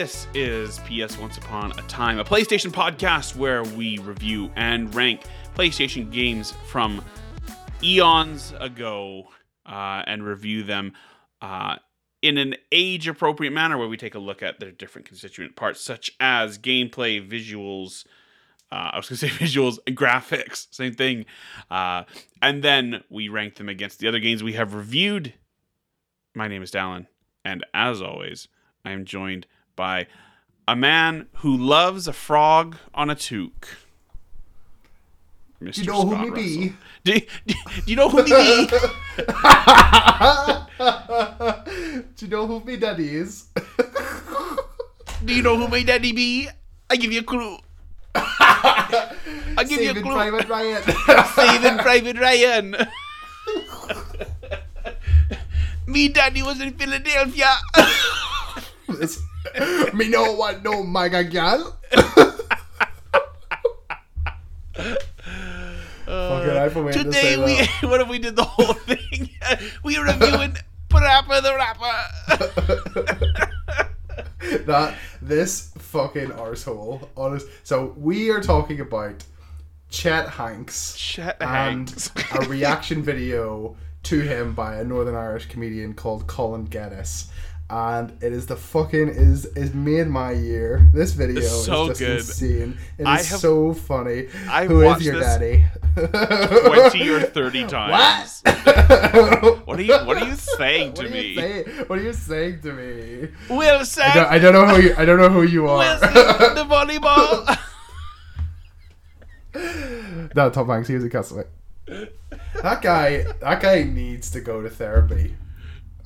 This is PS Once Upon a Time, a PlayStation podcast where we review and rank PlayStation games from eons ago uh, and review them uh, in an age appropriate manner where we take a look at their different constituent parts, such as gameplay, visuals. Uh, I was going to say visuals and graphics, same thing. Uh, and then we rank them against the other games we have reviewed. My name is Dallin, and as always, I am joined by a man who loves a frog on a toque. Mr. Do you know who Scott me be? Do, do, do you know who me be? Do you know who me daddy is? Do you know who my daddy be? I give you a clue. I give you a Saving clue. Private Ryan. Saving Private Ryan. me daddy was in Philadelphia. This- me no want no mega gal. Fucking I for to Today we what if we did the whole thing? we were reviewing Parappa the Rapper. that this fucking arsehole. Honest. So we are talking about Chet Hanks Chet and Hanks. a reaction video to him by a Northern Irish comedian called Colin Geddes. And it is the fucking is is made my year. This video It's so is just good. insane. It is I have- so funny. I've Who is your daddy? 20 or 30 times. What? What are you what are you saying to What me? saying? What are you saying to me? Wilson I don't, I don't know who you. I don't know who you are. Wilson the volleyball. no, Tom Hanks. He was a castaway. That guy. That guy needs to go to therapy.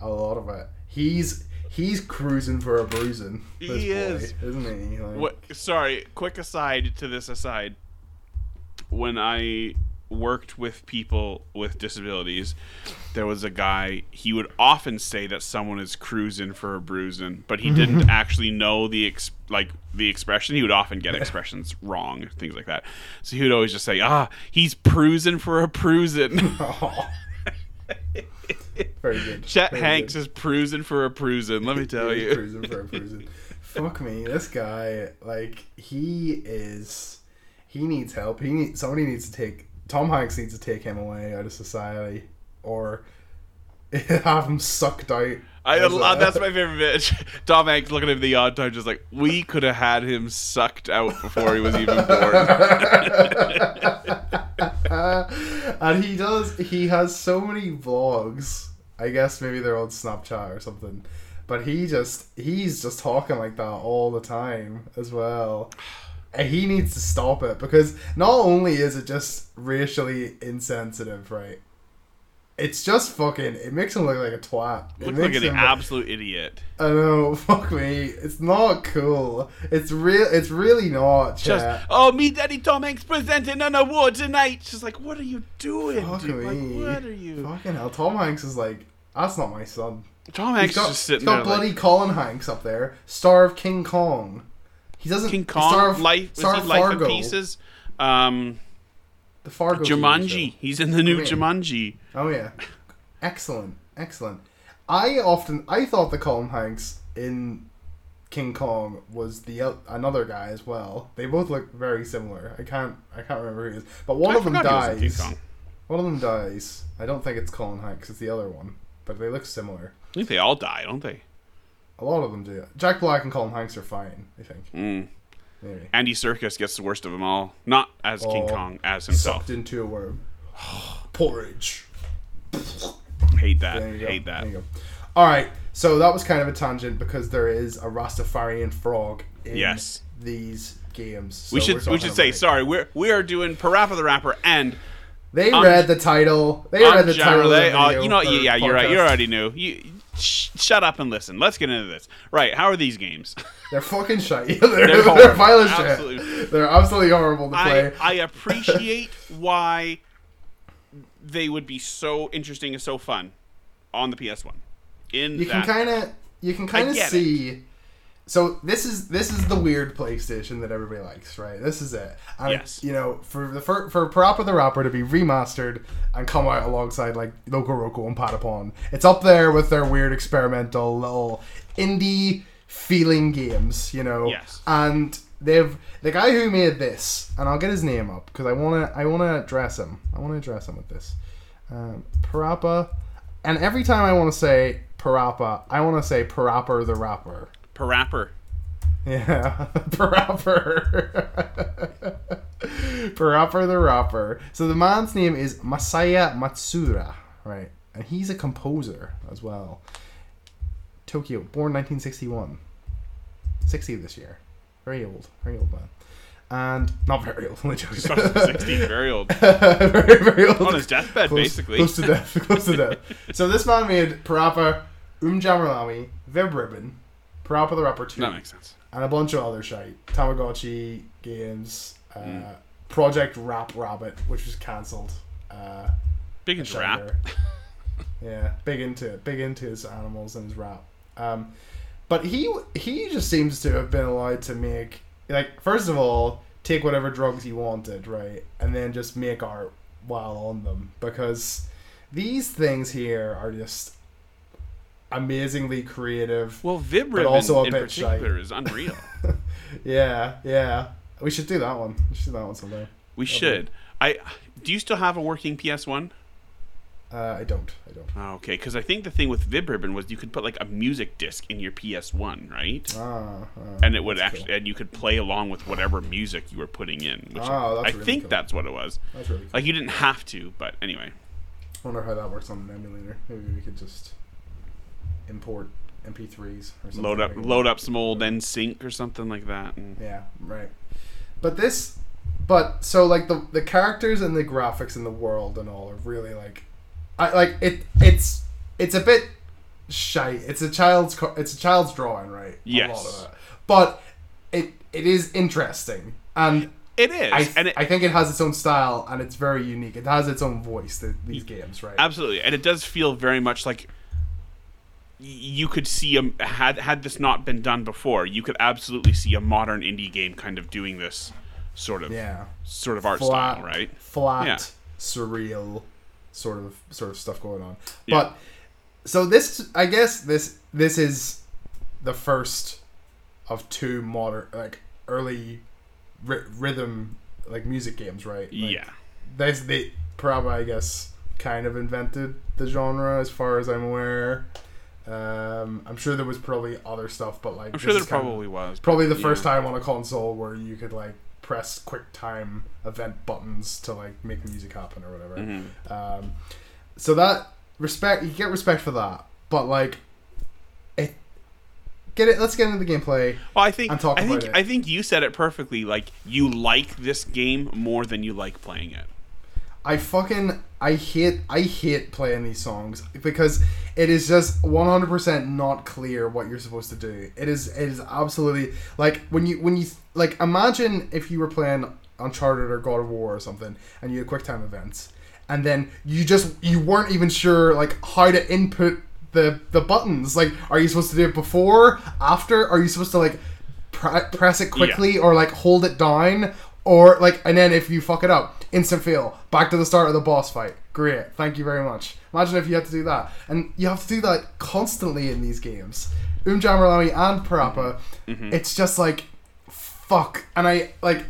A lot of it. He's he's cruising for a bruising. He boy, is. isn't he? Like, what sorry, quick aside to this aside. When I worked with people with disabilities, there was a guy, he would often say that someone is cruising for a bruising, but he didn't actually know the ex- like the expression. He would often get expressions wrong, things like that. So he would always just say, "Ah, he's cruising for a bruising." Very good. Chet Very Hanks good. is cruising for a bruising, let me tell you. Cruising for a. Fuck me, this guy. Like he is. He needs help. He need somebody needs to take. Tom Hanks needs to take him away out of society, or have him sucked out. I, a- that's my favorite bit. Tom Hanks looking at him the odd time, just like we could have had him sucked out before he was even born. And he does. He has so many vlogs. I guess maybe they're on Snapchat or something. But he just he's just talking like that all the time as well. And he needs to stop it because not only is it just racially insensitive, right? It's just fucking. It makes him look like a twat. It Looks like an absolute idiot. I know. Fuck me. It's not cool. It's real. It's really not. Just Chat. oh, me, Daddy Tom Hanks presenting an award tonight. She's like, what are you doing? Fuck dude? Like, me. what are you? Fucking hell. Tom Hanks is like, that's not my son. Tom He's Hanks got, is just sitting he's got there bloody like Colin Hanks up there, star of King Kong. He doesn't. King Kong. Star of, life, star of Life in Fargo. Pieces? Um, The Fargo. Jumanji. He's in the new Great. Jumanji. Oh yeah, excellent, excellent. I often I thought the Colin Hanks in King Kong was the another guy as well. They both look very similar. I can't I can't remember who he is, but one I of them forgot he was in dies. One of them dies. I don't think it's Colin Hanks. It's the other one, but they look similar. I think they all die, don't they? A lot of them do. Jack Black and Colin Hanks are fine. I think. Mm. Andy Serkis gets the worst of them all. Not as King Oh, Kong, as himself. Sucked into a worm. Porridge. Hate that. There you go. Hate that. There you go. All right. So that was kind of a tangent because there is a Rastafarian frog in Yes. these games. we So should we're we should say about- sorry. We're we are doing Parappa the Rapper and They I'm- read the title. They I'm read the title. Of the generally. Uh, you know, for yeah, you're right. You already knew. You sh- shut up and listen. Let's get into this. Right? How are these games? They're fucking shitty. they're, They're they're, as shit. Absolutely. They're absolutely horrible to play. I appreciate why they would be so interesting and so fun on the PS One. In you can kind of you can kind of see. it. So this is this is the weird PlayStation that everybody likes, right? This is it. And Yes. You know, for the for, for Parappa the Rapper to be remastered and come out alongside like Loco Roco and Patapon, it's up there with their weird experimental little indie feeling games, you know. Yes. And they've the guy who made this, and I'll get his name up because I wanna I wanna address him. I wanna address him with this. Um, Parappa, and every time I want to say Parappa, I want to say Parappa the rapper. Parapper. Yeah, Parappa. Parappa the rapper. So the man's name is Masaya Matsuura, right? And he's a composer as well. Tokyo, born 1961. 60 this year. Very old. Very old man. And not very old, only joking. Starts 16, very old. very, very old. On his deathbed, close, basically. Close to death. Close to death. So this man made Parappa, Um Jammer Lammy, Vib Ribbon, Parappa the Rapper 2, That makes sense. and a bunch of other shite. Tamagotchi games, uh, Mm. Project Rap Rabbit, which was cancelled. Uh, Big into rap. yeah, big into it. Big into his animals and his rap. Um, but he he just seems to have been allowed to make like first of all take whatever drugs he wanted, right, and then just make art while on them because these things here are just amazingly creative. Well, Vib But Ribbon also a in bit particular is unreal. Yeah, yeah. We should do that one. We should do that one someday. We should. I do you still have a working PS One? Uh, I don't. I don't. Oh, okay, because I think the thing with Vib Ribbon was you could put like a music disc in your PS One, right? Ah, ah, and it would actually, cool. and you could play along with whatever music you were putting in. Which Oh, that's I really think cool. that's what it was. That's really cool. Like you didn't have to, but anyway. I wonder how that works on an emulator. Maybe we could just import MP3s or something. Load up, like load up some old NSYNC or something like that. And Yeah, right. But this, but so like the the characters and the graphics and the world and all are really like, I like it. It's it's a bit shy. It's a child's it's a child's drawing, right? Yes. A lot of it. But it it is interesting and. it is, I, and it, I think it has its own style and it's very unique. It has its own voice. The, these games, right? absolutely, and it does feel very much like you could see a had had this not been done before, you could absolutely see a modern indie game kind of doing this sort of Yeah. sort of art Flat, style, right? Flat, Yeah. surreal, sort of sort of stuff going on. Yeah. But so this, I guess this this is the first of two modern, like early ry- rhythm, like music games, right? Like, yeah, This they probably I guess kind of invented the genre as far as I'm aware. Um, I'm sure there was probably other stuff, but like I'm sure there is kind of- probably was. probably the yeah. first time on a console where you could like press quick time event buttons to like make music happen or whatever. Mhm. Um, so that respect you get respect for that, but like it get it. Let's get into the gameplay. Well, I think and talk I think. I think you said it perfectly. Like you like this game more than you like playing it. I fucking I hate I hate playing these songs because it is just 100% not clear what you're supposed to do. It is it is absolutely like when you when you like imagine if you were playing Uncharted or God of War or something and you had QuickTime events and then you just you weren't even sure like how to input the the buttons. Like are you supposed to do it before, after? Are you supposed to like pre- press it quickly or like hold it down or like and then if you fuck it up instant fail. Back to the start of the boss fight. Great. Thank you very much. Imagine if you had to do that. And you have to do that constantly in these games. Umjammerlami and Parappa it's just like fuck. And I like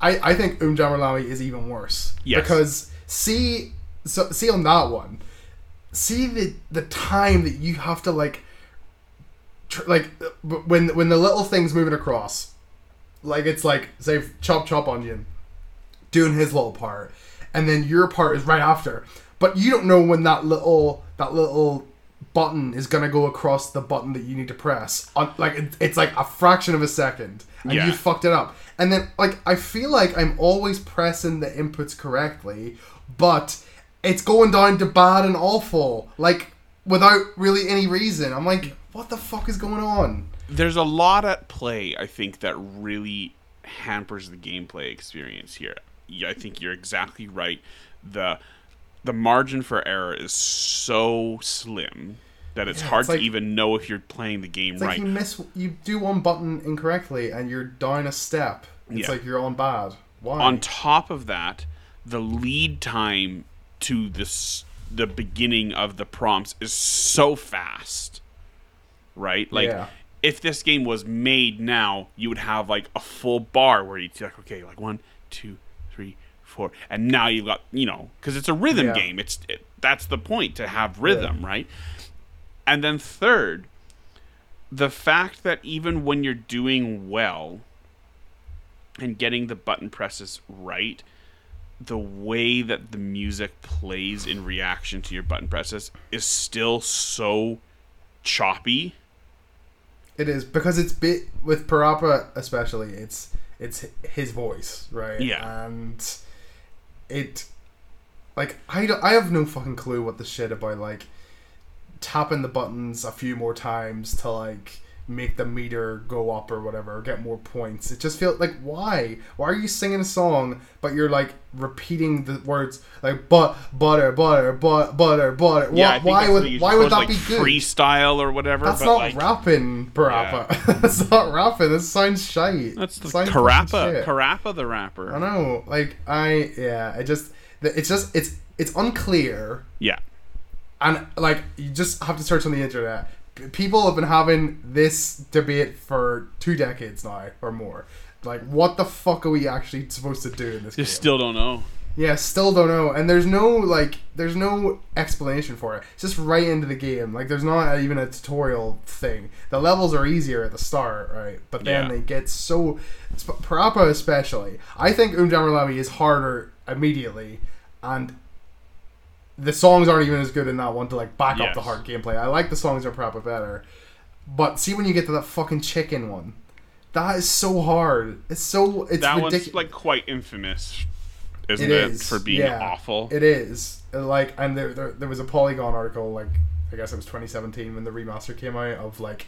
I, I think Umjammerlami is even worse. Yes. because see so see on that one see the the time that you have to like tr- like uh, when when the little thing's moving across like it's like say chop chop onion doing his little part and then your part is right after. But you don't know when that little that little button is gonna go across the button that you need to press. On like it, it's like a fraction of a second and Yeah. you fucked it up. And then like i feel like i'm always pressing the inputs correctly but it's going down to bad and awful like without really any reason. I'm like what the fuck is going on There's a lot at play. I think that really hampers the gameplay experience here. I think you're exactly right. the The margin for error is so slim that it's Yeah, hard it's like- to even know if you're playing the game It's right. like you miss, you do one button incorrectly, and you're down a step. It's Yeah. like you're on bad. Why? on top of that, the lead time to this the beginning of the prompts is so fast. Right? Like Yeah. If this game was made now, you would have like a full bar where you'd like, okay, like one, two, three, four, and now you've got you know because it's a rhythm Yeah. game. It's it, that's the point to have rhythm, right? And then third, the fact that even when you're doing well and getting the button presses right, the way that the music plays in reaction to your button presses is still so choppy. It is because it's bit with Parappa especially. It's it's his voice, right? Yeah. and it like I don't, I have no fucking clue what the shit about like tapping the buttons a few more times to like make the meter go up or whatever, or get more points. It just feels like why? Why are you singing a song but you're like repeating the words like but butter butter but butter butter? Yeah, why why would why would that to, be good? Freestyle or whatever. That's but not like, rapping, Parappa. That's not rapping. This sounds shite. That's the sounds shit. Karappa the rapper. I know. Like I, yeah. I just, it's just, it's, it's unclear, Yeah. and like you just have to search on the internet. People have been having this debate for two decades now or more. Like, what the fuck are we actually supposed to do in this game? Just still don't know. Yeah, still don't know. And there's no like there's no explanation for it. It's just right into the game. Like there's not even a tutorial thing. The levels are easier at the start, right? But then Yeah. they get so Parappa especially. I think Umjamalami is harder immediately and the songs aren't even as good in that one to like back up the hard gameplay. I like the songs are Parappa better. But see when you get to that fucking chicken one. That is so hard. It's so it's that ridiculous. one's like quite infamous, isn't It it, is, for being yeah. awful? It is like, and there, there there was a Polygon article like I guess it was 2017 when the remaster came out of like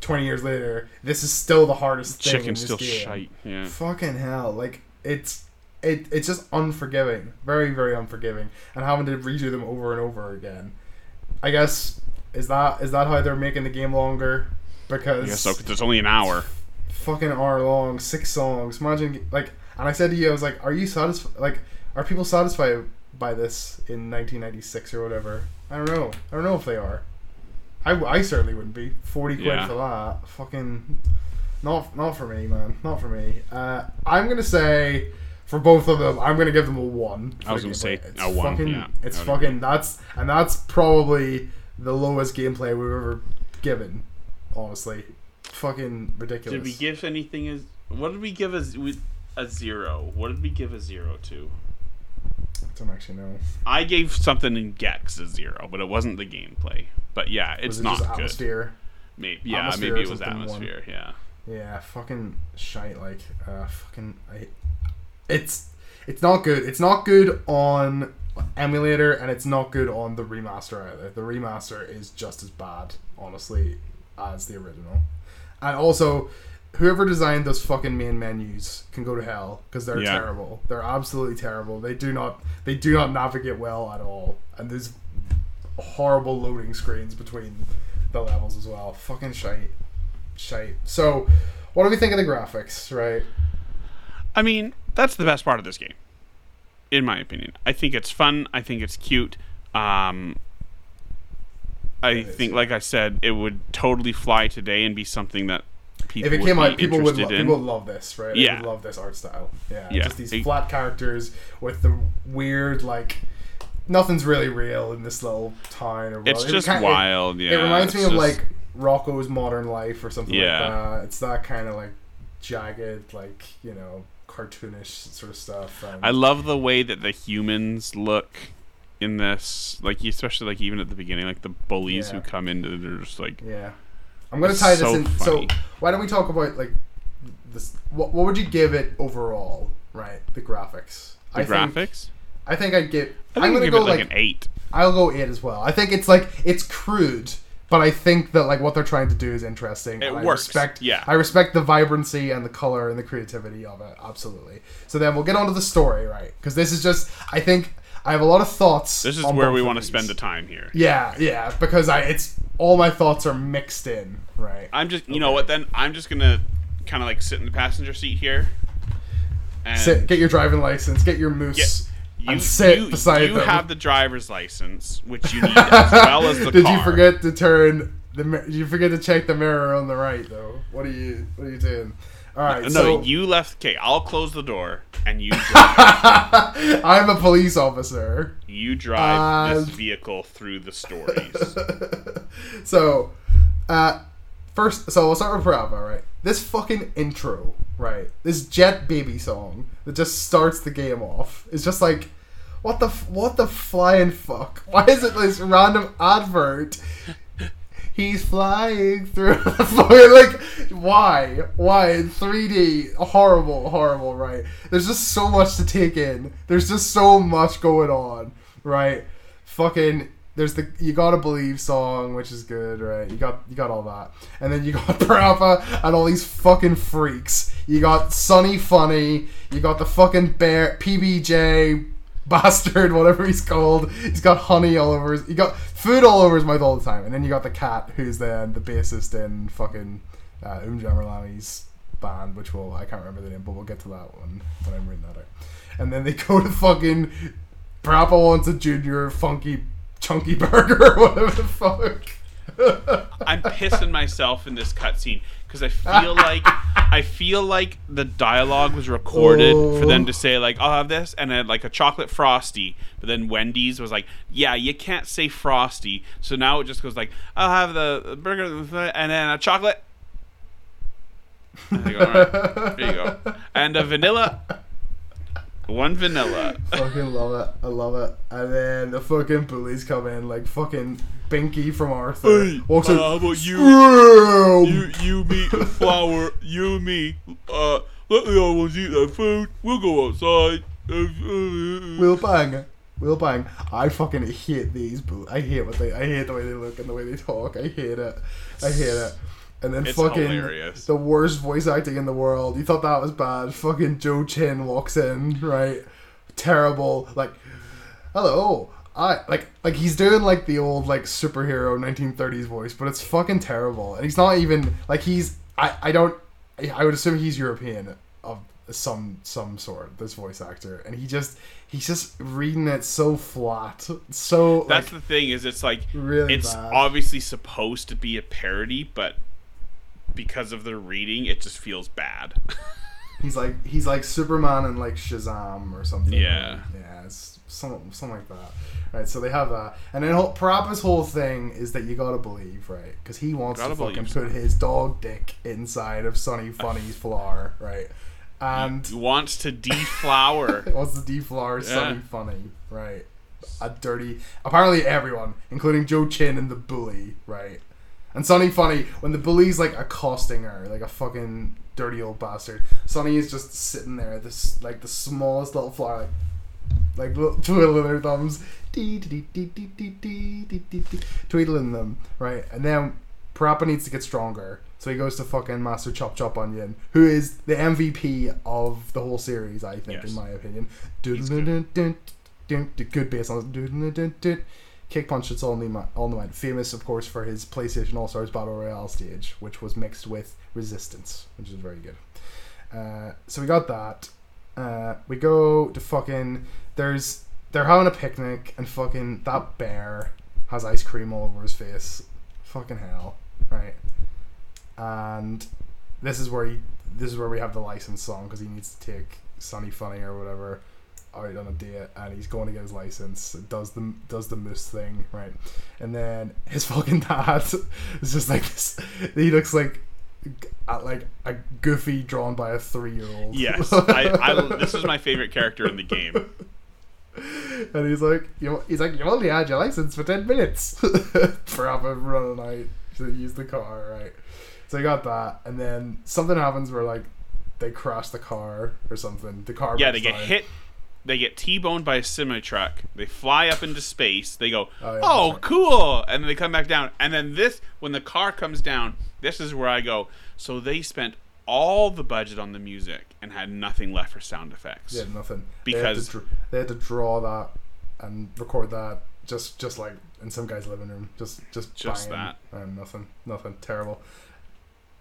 20 years later. This is still the hardest thing. in Chicken's this still game. shite. Yeah. Fucking hell! Like it's it it's just unforgiving, very very unforgiving, and having to redo them over and over again. I guess is that is that how they're making the game longer? Because guess so, it's only an hour. fucking hour long, six songs. Imagine like, and I said to you, I was like, "Are you satisfied? Like, are people satisfied by this in 1996 or whatever?" I don't know. I don't know if they are. I, I certainly wouldn't be. Forty quid Yeah. for that, fucking, not not for me, man. Not for me. Uh, I'm gonna say. For both of them, I'm gonna give them a one. I was gonna say gameplay. It's a one, Fucking, yeah, it's I would fucking. That's and that's probably the lowest gameplay we've ever given. Honestly, fucking ridiculous. Did we give anything as? What did we give as a zero? What did we give a zero to? I don't actually know. I gave something in Gex a zero, but it wasn't the gameplay. But yeah, it's was it not just good. atmosphere? Maybe yeah, Atmosphere maybe it was something one? atmosphere. Yeah. Yeah, fucking shite. Like, uh, fucking. I, it's it's not good. It's not good on emulator, and it's not good on the remaster either. The remaster is just as bad, honestly, as the original. And also, whoever designed those fucking main menus can go to hell because they're Yeah. terrible. They're absolutely terrible. They do not they do not navigate well at all, and there's horrible loading screens between the levels as well. Fucking shite, shite. So, what do we think of the graphics? Right? I mean, that's the best part of this game, in my opinion. I think it's fun. I think it's cute. Um, I It think, like I said, it would totally fly today and be something that people if it would came be out, people would interested lo- in. people would love this, right? They Yeah. would love this art style. Yeah, Yeah. just these They- flat characters with the weird like. Nothing's really real in this little town. Or it's world. It just kinda- it- wild. yeah, it reminds me of just- like Rocko's Modern Life or something Yeah. like that. It's that kind of like jagged, like you know, cartoonish sort of stuff. And I love the way that the humans look in this, like especially like even at the beginning, like the bullies Yeah. who come into, they're just like yeah, I'm gonna tie this so in. funny. So why don't we talk about like this? What, what would you give it overall? Right, the graphics. the I think, graphics. I think I'd give. I I'm gonna give go it like, like an eight. I'll go eight as well. I think it's like it's crude, but I think that like what they're trying to do is interesting. It I works, Respect, yeah. I respect the vibrancy and the color and the creativity of it. Absolutely. So then we'll get on to the story, right? Because this is just. I think I have a lot of thoughts. This is where we want to spend the time here. Yeah, yeah. Because I, it's all my thoughts are mixed in, right? I'm just, you know what? Then I'm just gonna kind of like sit in the passenger seat here. And Sit, get your driving license, get your moose, you, and sit you, beside you them. have the driver's license, which you need as well as the Did car. you forget to turn the you forget to check the mirror on the right though. What are you what are you doing? All right, no, so you left. Okay, I'll close the door and you drive, I'm a police officer. you drive this vehicle through the stories. So, uh, first, so we'll start with Bravo, right? This fucking intro, right? This Jet Baby song that just starts the game off is just like, what the what the flying fuck? Why is it this random advert? He's flying through the fucking like why why in 3D horrible horrible right there's just so much to take in there's just so much going on right fucking there's the you gotta believe song which is good right you got you got all that and then you got Parappa and all these fucking freaks you got Sunny Funny you got the fucking bear PBJ bastard, whatever he's called. He's got honey all over his. He got food all over his mouth all the time. And then you got the cat, who's then the bassist in fucking uh, Um band, which will I can't remember the name, but we'll get to that one when I'm reading that out. And then they go to fucking Parappa wants a junior funky chunky burger or whatever the fuck. I'm pissing myself in this cutscene because I feel like I feel like the dialogue was recorded for them to oh. say like I'll have this and then like a chocolate frosty, but then Wendy's was like, yeah, you can't say frosty, so now it just goes like I'll have the burger and then a chocolate. And they go, all right, here you go, and a vanilla, one vanilla. fucking love it. I love it. And then the fucking bullies come in like fucking Binky from Arthur. Hey, walks uh, in. how about you? "Scram!" You, you, me, flower. You and me. Uh, let the other ones eat their food. We'll go outside. We'll bang. We'll bang. I fucking hate these boo. I hate what they. I hate the way they look and the way they talk. I hate it. I hate it. And then It's fucking hilarious. the worst voice acting in the world. You thought that was bad. Fucking Joe Chin walks in, right? Terrible. Like, hello. I like like he's doing like the old like superhero 1930s voice, but it's fucking terrible. And he's not even like he's I I don't I would assume he's European of some some sort. This voice actor, and he just he's just reading it so flat, so That's like the thing is it's like really it's bad. obviously supposed to be a parody, but because of the reading, it just feels bad. He's like he's like Superman and like Shazam or something. Yeah. yeah, it's something something like that. Right, so they have that, and then whole, Parappa's whole thing is that you gotta believe, right? Because he wants Gotta to fucking put his dog dick inside of Sunny Funny's flower, right? And He wants to deflower. wants to deflower Sunny Yeah. Funny, right? A dirty. Apparently, everyone, including Joe Chin and the bully, right? And Sunny, funny when the bully's like accosting her like a fucking dirty old bastard. Sunny is just sitting there, this like the smallest little flower, like like twiddling her thumbs, twiddling them, right? And then Parappa needs to get stronger, so he goes to fucking Master Chop Chop Onion, who is the MVP of the whole series, I think, yes. in my opinion. Good. good bass on. Kick Punch, it's all the all. Famous, of course, for his PlayStation All Stars Battle Royale stage, which was mixed with Resistance, which is very good. Uh, so we got that. Uh, we go to fucking. There's they're having a picnic and fucking that bear has ice cream all over his face. Fucking hell, right? And this is where he. This is where we have the license song because he needs to take Sunny Funny or whatever out on a date and he's going to get his license does the does the moose thing right and then his fucking dad is just like this he looks like uh, like a goofy drawn by a three-year-old yes, I, I, this is my favorite character in the game. and he's like you he's like you only had your license for 10 minutes for having running out to use the car right so I got that and then something happens where like they crash the car or something the car Yeah, they get down. hit. They get T-boned by a semi truck. They fly up into space. They go, Oh, yeah, "Oh, right. cool!" And then they come back down. And then this, when the car comes down, this is where I go. So they spent all the budget on the music and had nothing left for sound effects. Had nothing Because- they had, to, dr- they had to draw that and record that just just like in some guy's living room, just just Just banging, and nothing, nothing terrible.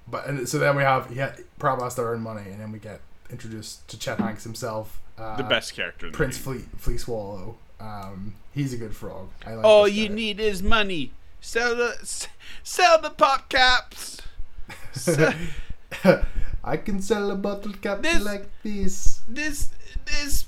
But and so then we have yeah, Parappa has to earn money, and then we get introduced to Chet Hanks himself, uh, the best character. In Prince. Fleet Flea Swallow. Um, he's a good frog. I like All you need is money. Sell the sell the pop caps. Sell- I can sell a bottle cap This- like this. this this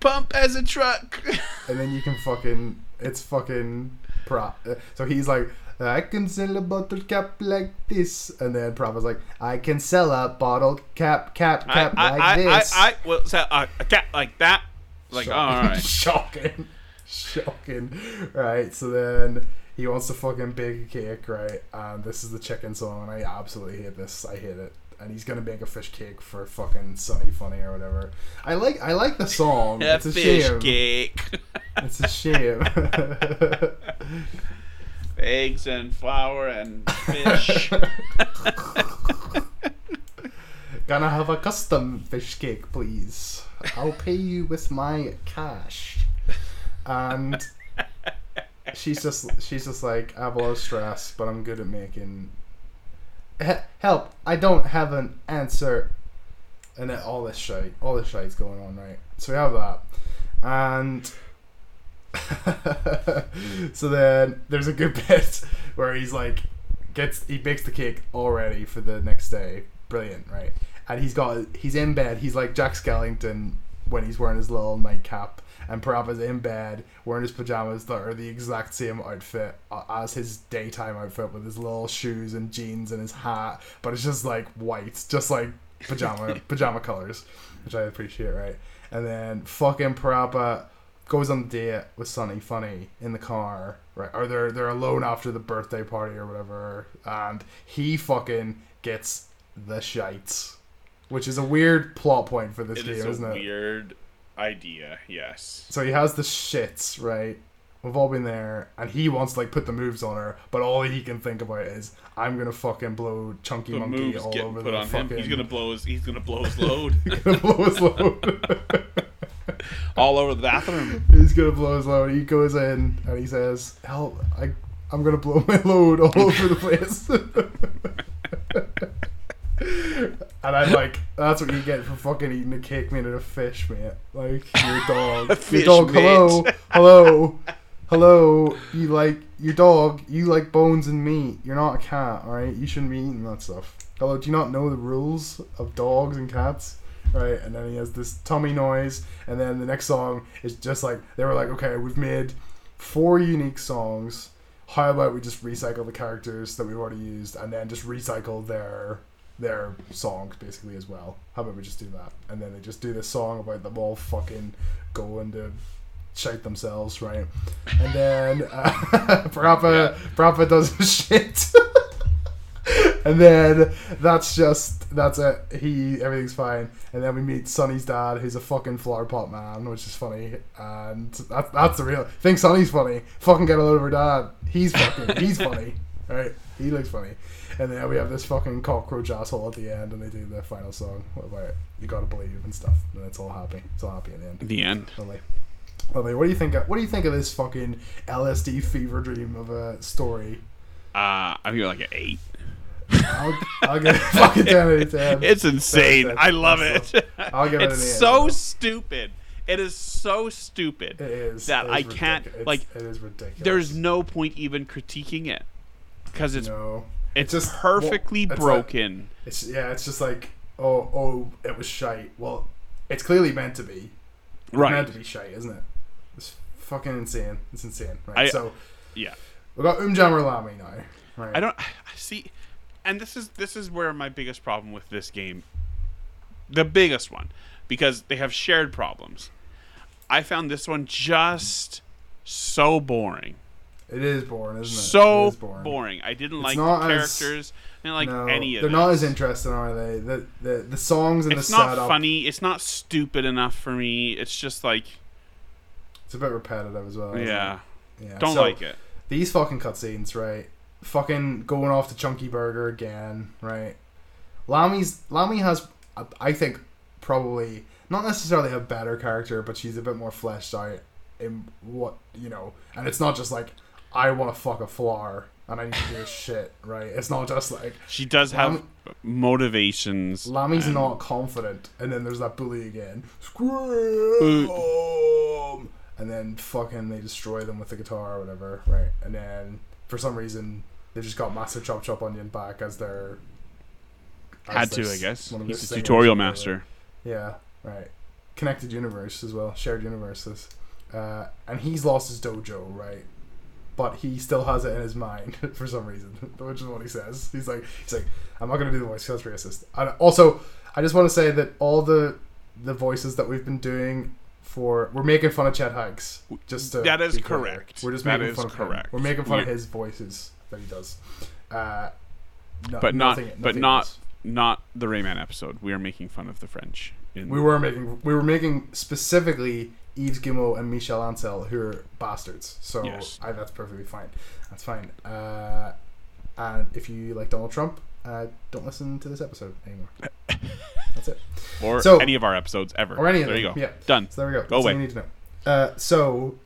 pump as a truck. And then you can fucking. It's fucking. Prop. uh, So he's like, I can sell a bottle cap like this. And then Prop was like, I can sell a bottle cap, cap, cap I, like I, this. I, I will sell a, a cat like that. Like, oh, all right. Shocking. Shocking. Right, so then he wants to fucking bake a cake, right? And this is the chicken song, and I absolutely hate this. I hate it. And he's gonna make a fish cake for fucking Sunny Funny or whatever. I like I like the song. A it's a fish shame. cake. It's a shame. Eggs and flour and fish. Gonna have a custom fish cake, please. I'll pay you with my cash. And she's just she's just like I have a lot of stress, but I'm good at making. Help! I don't have an answer. And then all this shite, all this shite's going on, right? So we have that, and so then there's a good bit where he's like gets he makes the cake all ready for the next day. Brilliant, right? And he's got he's in bed. He's like Jack Skellington when he's wearing his little nightcap, and Parappa's in bed wearing his pajamas that are the exact same outfit as his daytime outfit with his little shoes and jeans and his hat, but it's just like white, just like pajama pajama colors, which I appreciate, right? And then fucking Parappa goes on the date with Sunny Funny in the car, right? Or they're they're alone after the birthday party or whatever, and he fucking gets the shites, which is a weird plot point for this It game, is a isn't it? weird idea. Yes. So he has the shits, right? We've all been there, and he wants to like put the moves on her, but all he can think about is I'm gonna fucking blow Chunky The Monkey all over put the on fucking. him. He's gonna blow his. He's gonna blow his load he's gonna blow his load. all over the bathroom. He's gonna blow his load. He goes in and he says, "Help! I, I'm gonna blow my load all over the place." and I'm like, "That's what you get for fucking eating a cake made out of fish, mate. Like your dog, your Fish, dog. Hello, hello, hello. You like your dog. You like bones and meat. You're not a cat, all right? You shouldn't be eating that stuff. Hello, do you not know the rules of dogs and cats?" Right? And then he has this tummy noise, and then the next song is just like they were like, okay, we've made four unique songs. How about we just recycle the characters that we've already used, and then just recycle their their songs basically as well? How about we just do that? And then they just do this song about them all fucking going to shite themselves, right? And then uh, Parappa Parappa does shit. And then that's just that's it. He everything's fine, and then we meet Sunny's dad, who's a fucking flower pot man, which is funny, and that's that's the real. Think Sunny's funny? Fucking get a load of her dad. He's fucking. he's funny, right? He looks funny, and then we have this fucking cockroach asshole at the end, and they do the final song about you gotta believe and stuff, and it's all happy. It's all happy in the end. The end. Lovely. Lovely. What do you think? Of, what do you think of this fucking LSD fever dream of a story? Uh, I'm gonna like an eight. I'll, I'll give it a fucking ten out of ten. It's insane. That's- I love that's it. I'll give it it's an so stupid. It is so stupid It is that it is I can't ridiculous. like. It's- It is ridiculous. There's no point even critiquing it because it's no. it's just- perfectly well, it's broken. It's yeah. It's just like oh oh it was shite. Well, it's clearly meant to be. It's right. Meant to be shite, isn't it? It's fucking insane. It's insane. Right. I- so Yeah. we got Umjammer Lamy now. Right. I don't I see, and this is this is where my biggest problem with this game, the biggest one, because they have shared problems. I found this one just so boring, It is boring, isn't it? so it is boring. boring. I didn't It's like the as- characters. I didn't like no, any of them. they're not as interesting, are they? The the, the songs and It's the setup. It's not funny. It's not stupid enough for me. It's just like, It's a bit repetitive as well. yeah, yeah. don't So, like it. these fucking cutscenes, right? Fucking going off to Chunky Burger again, right? Lammy's Lammy has, I think, probably not necessarily a better character, but she's a bit more fleshed out in what you know. And it's not just like I want to fuck a flower and I need to do this shit, right? It's not just like She does have motivations. Lammy's and- not confident, and then there's that bully again. Scream! And then fucking they destroy them with the guitar or whatever, right? And then for some reason they just got Master Chop Chop Onion back as their as Had to, I guess. one of He's their a singers tutorial master. Yeah, right. Connected universe as well, shared universes. Uh, and he's lost his dojo, right? But he still has it in his mind for some reason, which is what he says. He's like, he's like, I'm not gonna do the voice because that's racist. And also, I just want to say that all the the voices that we've been doing for we're making fun of Chet Hanks. Just to That is clear. correct. We're just That making is fun of him. correct. We're making fun of his voices that he does. Uh, no- But not- nothing- but not- else. Not the Rayman episode. We are making fun of the French. In We were making we were making specifically Yves Guillemot and Michel Ancel, who are bastards. So Yes. I, that's perfectly fine. That's fine. Uh, and if you like Donald Trump, uh, don't listen to this episode anymore. that's it. or So- any of our episodes ever. Or any of there them. you go. Yeah. Done. So there we go. Go That's all away. you need to know. Uh, so,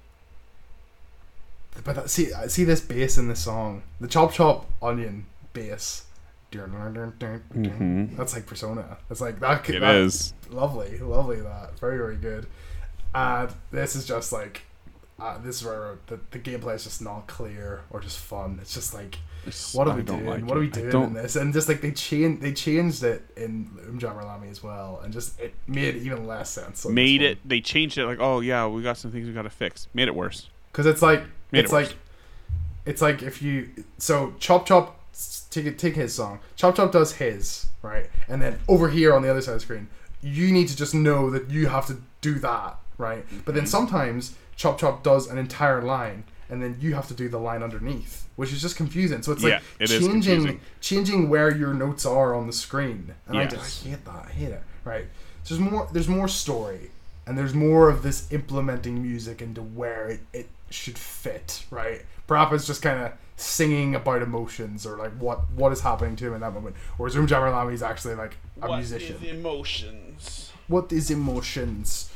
but that, see, I see this bass in the song, the chop chop onion bass. Mhm. That's like Persona. It's like that. It that- is. lovely, lovely. That very, very good. And this is just like, uh, this is where the, the gameplay is just not clear or just fun. It's just like, what are I we doing? like what are we doing in this? And just like they changed, they changed it in Umjammer Lamy as well, and just it made even less sense. Made it. They changed it. Like, oh yeah, we got some things we got to fix. Made it worse. because it's like Made it's it like it's like if you so chop chop take take his song. Chop chop does his right? And then over here on the other side of the screen you need to just know that you have to do that right? But then sometimes chop chop does an entire line and then you have to do the line underneath which is just confusing. So it's Yeah, like it changing changing where your notes are on the screen. And I, Yes. I hate that i hate it right? So there's more there's more story and there's more of this implementing music into where it, it should fit, right? Parappa's just kind of singing about emotions or like what what is happening to him in that moment. Whereas Umjammer Lamy is actually like a musician. What is emotions? what is emotions?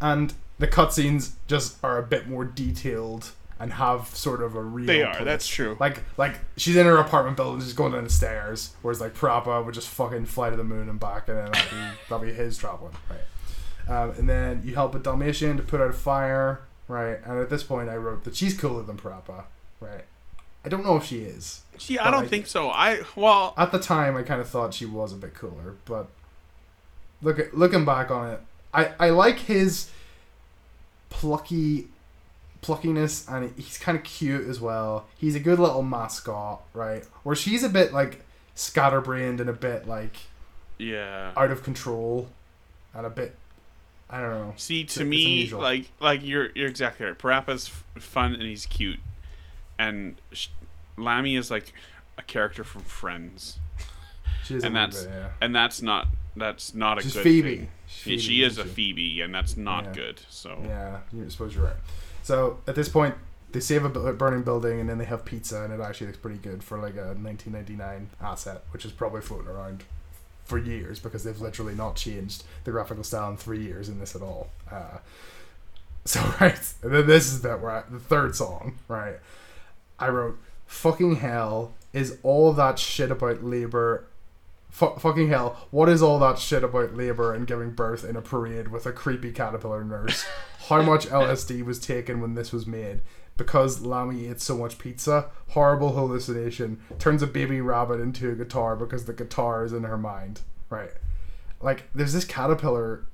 And the cutscenes just are a bit more detailed and have sort of a real. They are, place. that's true. Like like she's in her apartment building, just going down the stairs. Whereas like Parappa would just fucking fly to the moon and back, and then that'd be that'd be his traveling, right? Um, and then you help a Dalmatian to put out a fire, right? And at this point, I wrote that she's cooler than Parappa, right? I don't know if she is. See, I don't I- think so. I well, At the time, I kind of thought she was a bit cooler, but look at, looking back on it, I, I like his plucky pluckiness, and he's kind of cute as well. He's a good little mascot, right? Where she's a bit like scatterbrained and a bit like yeah. out of control, and a bit I don't know. See, to it's me, unusual. like like you're you're exactly right. Parappa's f- fun and he's cute, and sh- Lammy is like a character from Friends, She and that's bit, yeah. and that's not that's not a She's good Phoebe. thing. She's She, Phoebe, is a? Phoebe, and that's not Yeah. good. So Yeah, you suppose you're right. So at this point, they save a burning building and then they have pizza, and it actually looks pretty good for like a 1999 asset, which is probably floating around for years because they've literally not changed the graphical style in three years in this at all. Uh, so right, and then this is that where I, the third song, right? I wrote, "Fucking hell is all that shit about labor." Fu- fucking hell, what is all that shit about labor and giving birth in a parade with a creepy caterpillar nurse? How much LSD was taken when this was made? Because Lammy ate so much pizza, horrible hallucination, turns a baby rabbit into a guitar because the guitar is in her mind. Right. Like, there's this caterpillar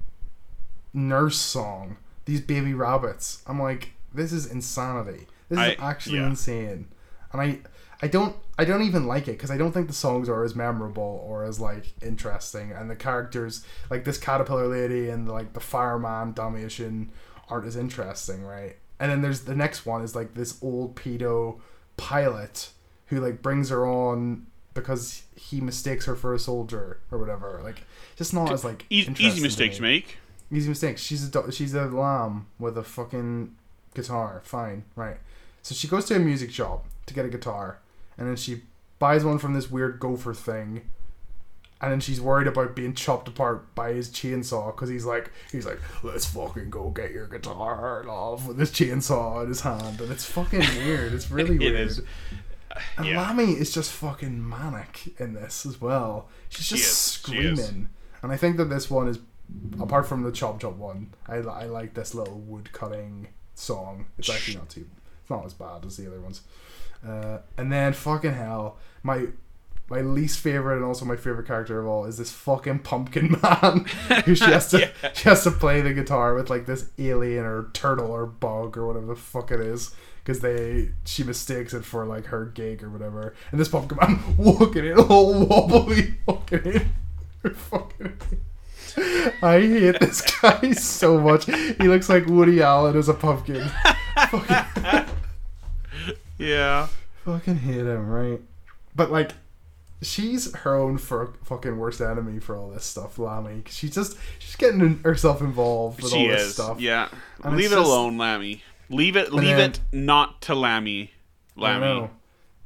nurse song, these baby rabbits. I'm like, this is insanity. This is actually yeah. insane. And I I don't I don't even like it because I don't think the songs are as memorable or as like interesting and the characters like this caterpillar lady and like the fireman Dalmatian aren't as interesting, right? And then there's the next one is like this old pedo pilot who like brings her on because he mistakes her for a soldier or whatever. Like just not as like E- easy to mistake me. to make. Easy mistakes. She's a do- she's a lamb with a fucking guitar. Fine, right? So she goes to a music shop to get a guitar, and then she buys one from this weird gopher thing, and then she's worried about being chopped apart by his chainsaw because he's like he's like let's fucking go get your guitar, love, with his chainsaw in his hand, and it's fucking weird. It's really It weird. is. And Yeah. Lammy is just fucking manic in this as well. She's just. She screaming. And I think that this one is, apart from the Chop Chop one, I, I like this little wood cutting song. It's actually not too, it's not as bad as the other ones. Uh, and then fucking hell, my my least favorite and also my favorite character of all is this fucking pumpkin man who she has to Yeah. she has to play the guitar with like this alien or turtle or bug or whatever the fuck it is because they she mistakes it for like her gig or whatever and this pumpkin man walking in all wobbly fucking in fucking I hate this guy so much. He looks like Woody Allen as a pumpkin. fucking, Yeah. fucking hate him, right? But like, she's her own for fucking worst enemy for all this stuff, Lammy. She's just she's getting herself involved with She all this is. stuff. Yeah. And leave it just- alone, Lammy. Leave it. Leave then- it not to Lammy. Lammy.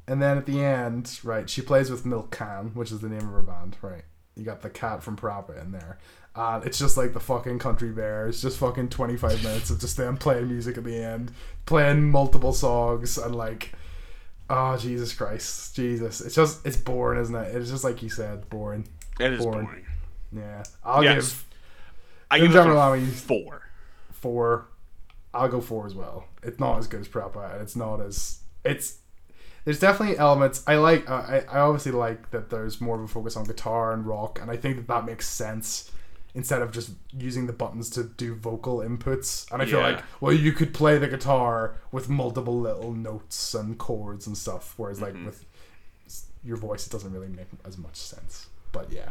And then at the end, right, she plays with MilkCan, which is the name of her band, right? You got the cat from Parappa in there. Uh, it's just like the fucking country bear. It's just fucking 25 minutes of just them playing music at the end, playing multiple songs, and like, oh, Jesus Christ. Jesus. It's just, it's boring, isn't it? It's just like you said, boring. It is Boring. boring. Yeah. I'll Yes. give I give it general, a I four. four. I'll go four as well. It's not as good as and it's not as it's. There's definitely elements I like. Uh, I I obviously like that there's more of a focus on guitar and rock, and I think that that makes sense instead of just using the buttons to do vocal inputs. And I feel Yeah. like well, you could play the guitar with multiple little notes and chords and stuff, whereas like mm-hmm. with your voice, it doesn't really make as much sense. But yeah,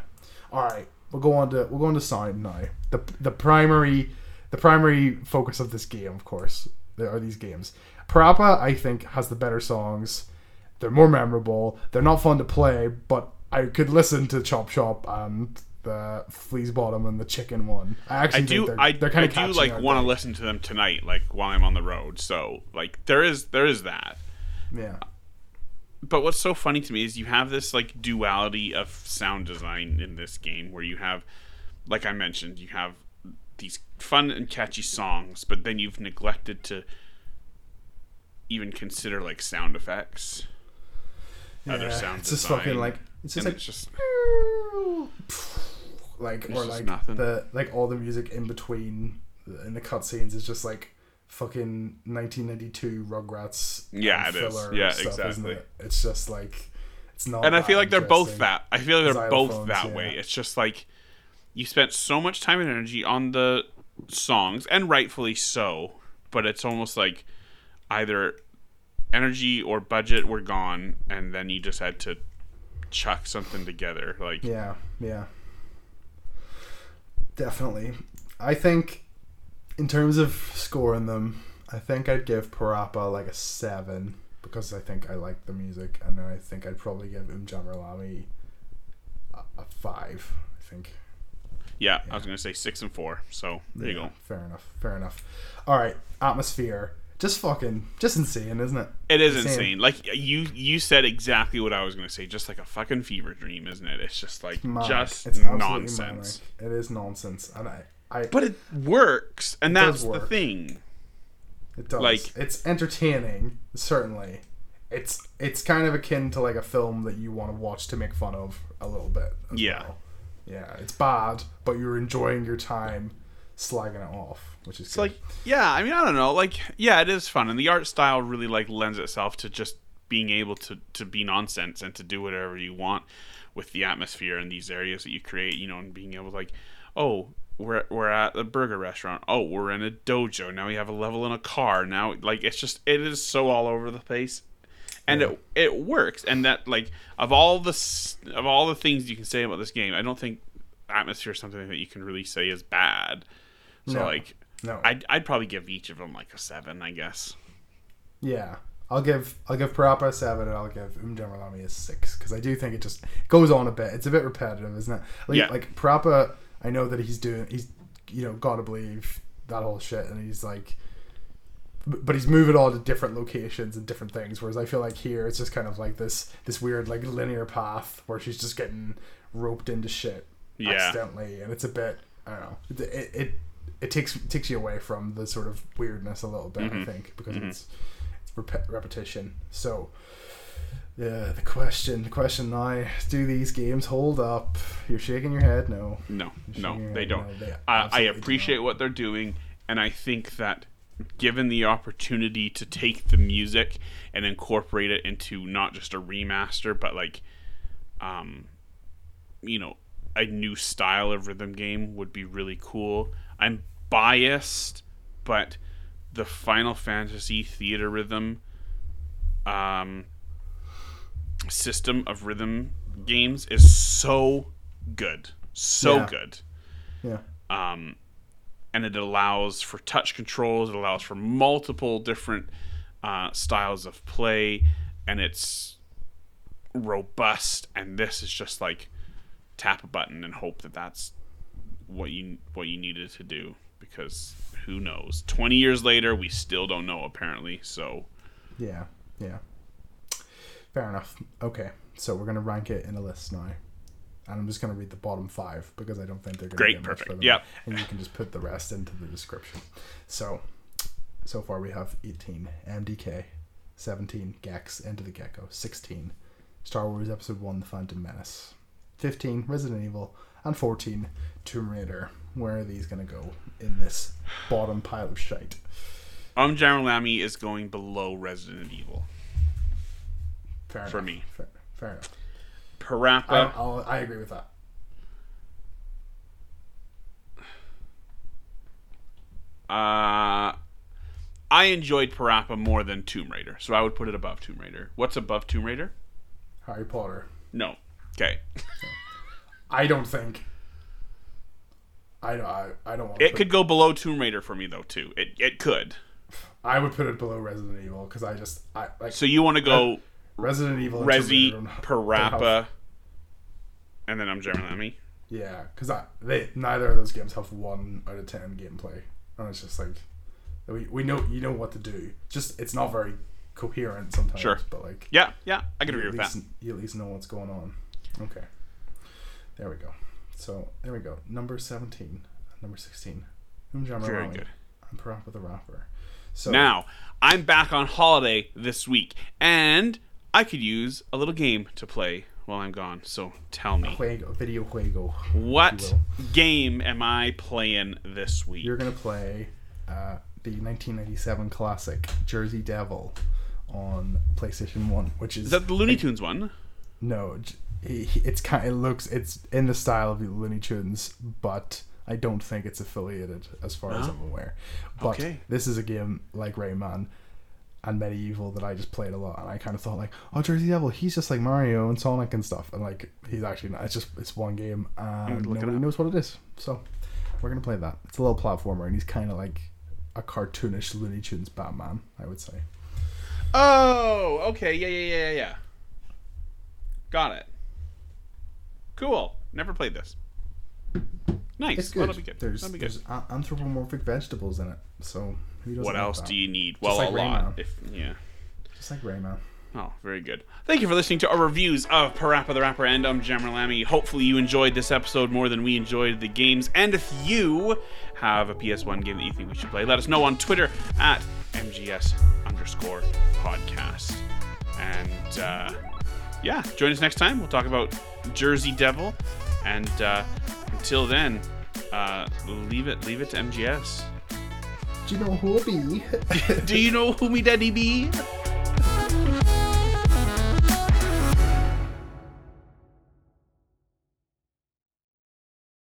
all right, we'll go on to we'll go on to sound now. The the primary the primary focus of this game, of course, there are these games. Parappa, I think, has the better songs. They're more memorable. They're not fun to play, but I could listen to Chop Chop and the Flea's Bottom and the Chicken one. I actually I do. they're, I, they're I kind of do like want to listen to them tonight, like while I'm on the road. So like there is there is that. Yeah, But what's so funny to me is you have this like duality of sound design in this game where you have, like I mentioned, you have these fun and catchy songs, but then you've neglected to even consider like sound effects. Other yeah. sound It's just fucking like it's just and like it's just like It's or like nothing. the like all the music in between in the cutscenes is just like fucking 1992 Rugrats. Yeah, it is. Yeah, stuff, exactly. it? It's just like it's not. and I feel like they're both that. I feel like they're both that yeah. way. It's just like you spent so much time and energy on the songs, and rightfully so. But it's almost like either energy or budget were gone, and then you just had to chuck something together. Like Yeah, yeah. Definitely. I think in terms of scoring them, I think I'd give Parappa like a seven because I think I like the music, and then I think I'd probably give Umjammer Lamy a, a five. I think. yeah, I was gonna say six and four. So there you go. Fair enough. Fair enough. All right, atmosphere. Just fucking, just insane, isn't it? It is Insane. insane. Like you, you said exactly what I was gonna say. Just like a fucking fever dream, isn't it? It's just like Manic. just It's nonsense. manic. It is nonsense, and I, I, But it works, and It that's the thing. It does. Like- it's entertaining, certainly. It's it's kind of akin to like a film that you want to watch to make fun of a little bit. Yeah. well. Yeah. It's bad, but you're enjoying your time slagging it off, which is It's like, yeah, I mean, I don't know. Like, yeah, it is fun, and the art style really like lends itself to just being able to to be nonsense and to do whatever you want with the atmosphere and these areas that you create. You know, and being able to like, oh, we're we're at a burger restaurant. Oh, we're in a dojo. Now we have a level in a car. Now, like, it's just it is so all over the place. And it it works, and that like of all the of all the things you can say about this game, I don't think atmosphere is something that you can really say is bad. So No. like, no. I'd, I'd probably give each of them like a seven, I guess. yeah. I'll give I'll give Parappa a seven and I'll give Umjammer Lamy a six because I do think it just goes on a bit. It's a bit repetitive, isn't it? Like, Yeah. like Parappa, I know that he's doing he's you know gotta believe that whole shit, and he's like, but he's moving all to different locations and different things. Whereas I feel like here it's just kind of like this this weird like linear path where she's just getting roped into shit Yeah. accidentally, and it's a bit I don't know it it. it it takes takes you away from the sort of weirdness a little bit, I Mhm. think, because Mhm. it's it's rep- repetition. So, yeah, the question, the question now: Do these games hold up? You're shaking your head. No, No, no, they don't. No, they I, I do appreciate not. what they're doing, and I think that given the opportunity to take the music and incorporate it into not just a remaster, but like, um, you know, a new style of rhythm game would be really cool. I'm biased, but the Final Fantasy Theatrhythm um, system of rhythm games is so good, so Yeah. good Yeah. um, and it allows for touch controls. It allows for multiple different uh, styles of play, and it's robust. And this is just like tap a button and hope that that's what you what you needed to do. Because who knows? Twenty years later, we still don't know. Apparently, so Yeah. Yeah. Fair enough. Okay. So we're gonna rank it in a list now. And I'm just gonna read the bottom five because I don't think they're gonna Great, get much perfect. further. Yep. And you can just put the rest into the description. So so far we have 18 MDK, 17 Gex Enter the Gecko, 16 Star Wars Episode 1 The Phantom Menace, 15 Resident Evil, and 14 Tomb Raider. Where are these gonna go in this bottom pile of shite? Um Jammer Lammy is going below Resident Evil. Fair enough. For enough. me. Fair, fair enough. I, Parappa. I'll, I agree with that. Uh, I enjoyed Parappa more than Tomb Raider, so I would put it above Tomb Raider. What's above Tomb Raider? Harry Potter. No. Okay. I don't think. I don't. I, I don't want. It could go below Tomb Raider for me though too. It it could. I would put it below Resident Evil because I just I like So you want to go Resident Evil. Resi, Raider don't- don't have- Parappa, and then I'm Jeremy. Yeah, because I they neither of those games have one out of ten gameplay, and it's just like we, we know you know what to do. Just it's not very coherent sometimes. Sure. but like Yeah, yeah, I can agree with that. You at least know what's going on. Okay. There we go. So there we go. Number seventeen, number sixteen. Umjama Very Raleigh. good. I'm Parappa the Rapper. So Now I'm back on holiday this week, and I could use a little game to play while I'm gone. So tell me, Juego, video juego. what game am I playing this week? You're gonna play uh, the 1997 classic Jersey Devil on PlayStation One, which is, Is that the Looney Tunes one? no, j- he- he- it's kind. It looks it's in the style of the Looney Tunes, but I don't think it's affiliated as far as I'm aware. But Okay. this is a game like Rayman and MediEvil that I just played a lot, and I kind of thought like, oh, Jersey Devil, he's just like Mario and Sonic and stuff, and like he's actually not. It's just it's one game, mm, and nobody knows what it is. So we're gonna play that. It's a little platformer, and he's kind of like a cartoonish Looney Tunes Batman, I would say. Oh, okay, yeah, yeah, yeah, yeah, yeah. Got it. Cool. Never played this. Nice. It's good. that'll be good. There's that'll be good. there's anthropomorphic vegetables in it, so who doesn't What like else that? do you need? Well, like a lot. Rayman. If yeah. Just like Rayman. Oh, very good. Thank you for listening to our reviews of Parappa the Rapper and I'm Jammer Lammy. Hopefully you enjoyed this episode more than we enjoyed the games. And if you have a PS1 game that you think we should play, let us know on Twitter at MGS underscore podcast. And uh, yeah, join us next time. We'll talk about Jersey Devil. And uh, until then, uh, leave it leave it to MGS. Do you know who will be? Do you know who me daddy be?